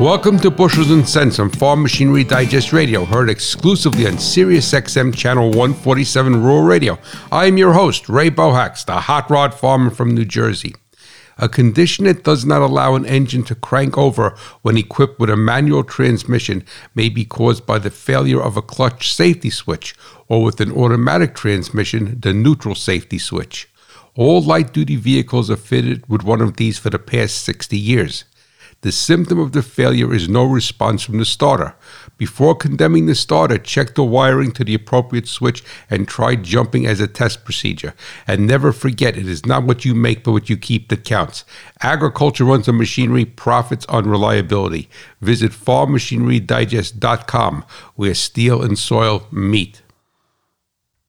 Welcome to Bushels and Cents on Farm Machinery Digest Radio, heard exclusively on Sirius XM Channel 147 Rural Radio. I am your host, Ray Bohacs, the hot rod farmer from New Jersey. A condition that does not allow an engine to crank over when equipped with a manual transmission may be caused by the failure of a clutch safety switch, or with an automatic transmission, the neutral safety switch. All light duty vehicles are fitted with one of these for the past 60 years. The symptom of the failure is no response from the starter. Before condemning the starter, check the wiring to the appropriate switch and try jumping as a test procedure. And never forget, it is not what you make, but what you keep that counts. Agriculture runs on machinery, profits on reliability. Visit farmmachinerydigest.com, where steel and soil meet.